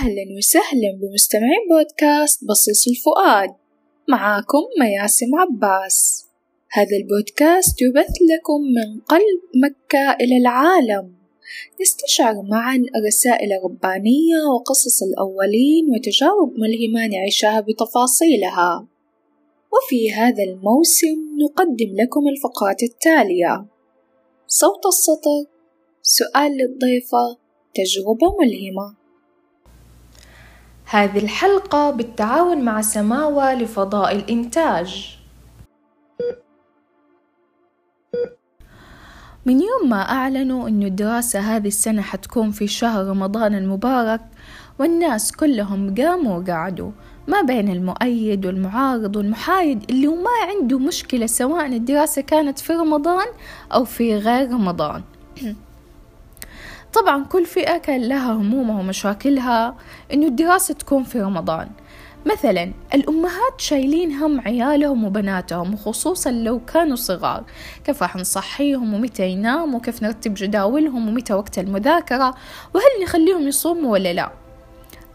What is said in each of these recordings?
أهلا وسهلا بمستمعين بودكاست بصيص الفؤاد. معاكم مياسم عباس. هذا البودكاست يبث لكم من قلب مكة إلى العالم. نستشعر معا الرسائل الربانية وقصص الأولين وتجارب ملهمة نعيشها بتفاصيلها. وفي هذا الموسم نقدم لكم الفقرات التالية. صوت السطر سؤال للضيفة تجربة ملهمة. هذه الحلقة بالتعاون مع سماوة لفضاء الإنتاج. من يوم ما أعلنوا أن الدراسة هذه السنة حتكون في شهر رمضان المبارك والناس كلهم قاموا وقعدوا. ما بين المؤيد والمعارض والمحايد اللي ما عنده مشكلة سواء الدراسة كانت في رمضان أو في غير رمضان. طبعا كل فئة كان لها همومها ومشاكلها إنه الدراسة تكون في رمضان. مثلا الأمهات شايلين هم عيالهم وبناتهم وخصوصا لو كانوا صغار. كيف راح نصحيهم ومتى يناموا؟ وكيف نرتب جداولهم ومتى وقت المذاكرة؟ وهل نخليهم يصوموا ولا لا؟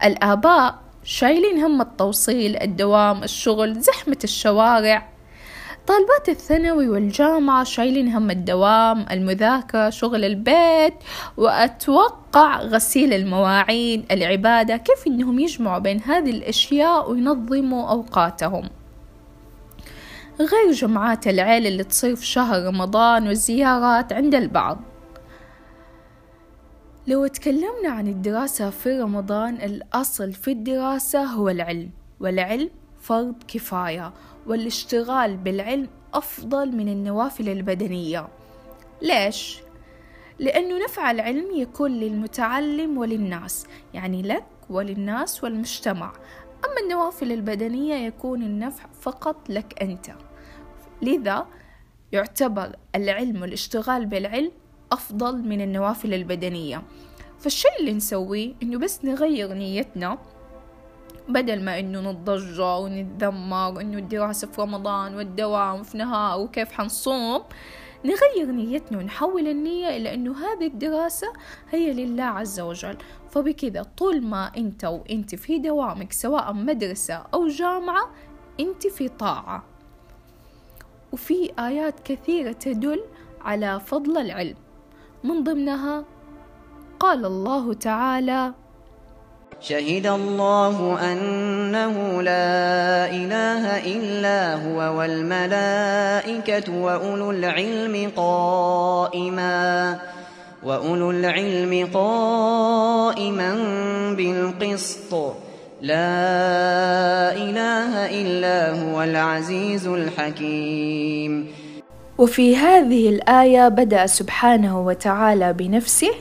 الآباء شايلين هم التوصيل الدوام الشغل زحمة الشوارع. طالبات الثانوي والجامعة شايلين هم الدوام المذاكرة شغل البيت وأتوقع غسيل المواعين العبادة كيف إنهم يجمعوا بين هذه الأشياء وينظموا أوقاتهم. غير جمعات العيلة اللي تصير في شهر رمضان والزيارات عند البعض. لو تكلمنا عن الدراسة في رمضان الأصل في الدراسة هو العلم والعلم فرض كفاية. والاشتغال بالعلم أفضل من النوافل البدنية. ليش؟ لأنه نفع العلم يكون للمتعلم وللناس يعني لك وللناس والمجتمع. أما النوافل البدنية يكون النفع فقط لك أنت. لذا يعتبر العلم والاشتغال بالعلم أفضل من النوافل البدنية. فالشيء اللي نسويه إنه بس نغير نيتنا بدل ما إنه نتضجر ونتذمر انه الدراسة في رمضان والدوام في نهار وكيف حنصوم نغير نيتنا ونحول النية إلى أنه هذه الدراسة هي لله عز وجل. فبكذا طول ما أنت وأنت في دوامك سواء مدرسة أو جامعة أنت في طاعة. وفي آيات كثيرة تدل على فضل العلم. من ضمنها قال الله تعالى شهد الله أنه لا إله إلا هو والملائكة وأولو العلم قائما وأولو العلم قائما بالقسط. لا إله إلا هو العزيز الحكيم. وفي هذه الآية بدأ سبحانه وتعالى بنفسه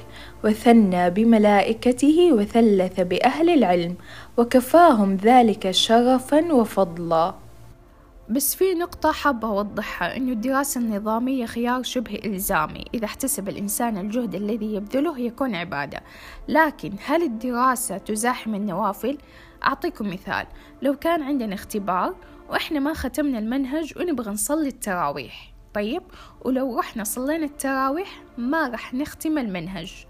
وثنى بملائكته وثلث بأهل العلم وكفاهم ذلك شرفا وفضلا. بس في نقطة حابة أوضحها إنه الدراسة النظامية خيار شبه إلزامي. إذا احتسب الإنسان الجهد الذي يبذله يكون عبادة. لكن هل الدراسة تزاحم النوافل؟ أعطيكم مثال. لو كان عندنا اختبار وإحنا ما ختمنا المنهج ونبغى نصلي التراويح. طيب ولو رحنا صلينا التراويح ما رح نختم المنهج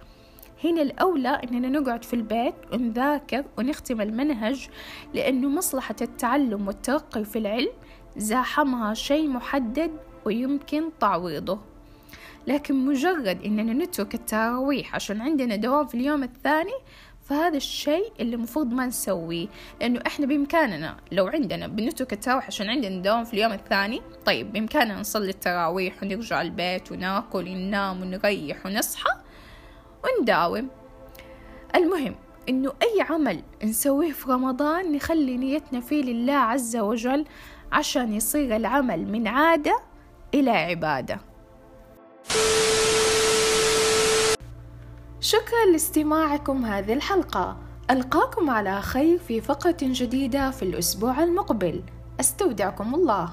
هنا الأولى إننا نقعد في البيت ونذاكر ونختم المنهج لأنه مصلحة التعلم والترقي في العلم زاحمها شيء محدد ويمكن تعويضه. لكن مجرد إننا نترك التراويح عشان عندنا دوام في اليوم الثاني فهذا الشيء اللي المفروض ما نسويه لأنه إحنا بإمكاننا لو عندنا بنترك التراويح عشان عندنا دوام في اليوم الثاني طيب بإمكاننا نصلي التراويح ونرجع البيت وناكل وننام ونريح ونصحى ونداوم. المهم إنه أي عمل نسويه في رمضان نخلي نيتنا فيه لله عز وجل عشان يصير العمل من عادة إلى عبادة. شكرا لاستماعكم هذه الحلقة. ألقاكم على خير في فقرة جديدة في الأسبوع المقبل. أستودعكم الله.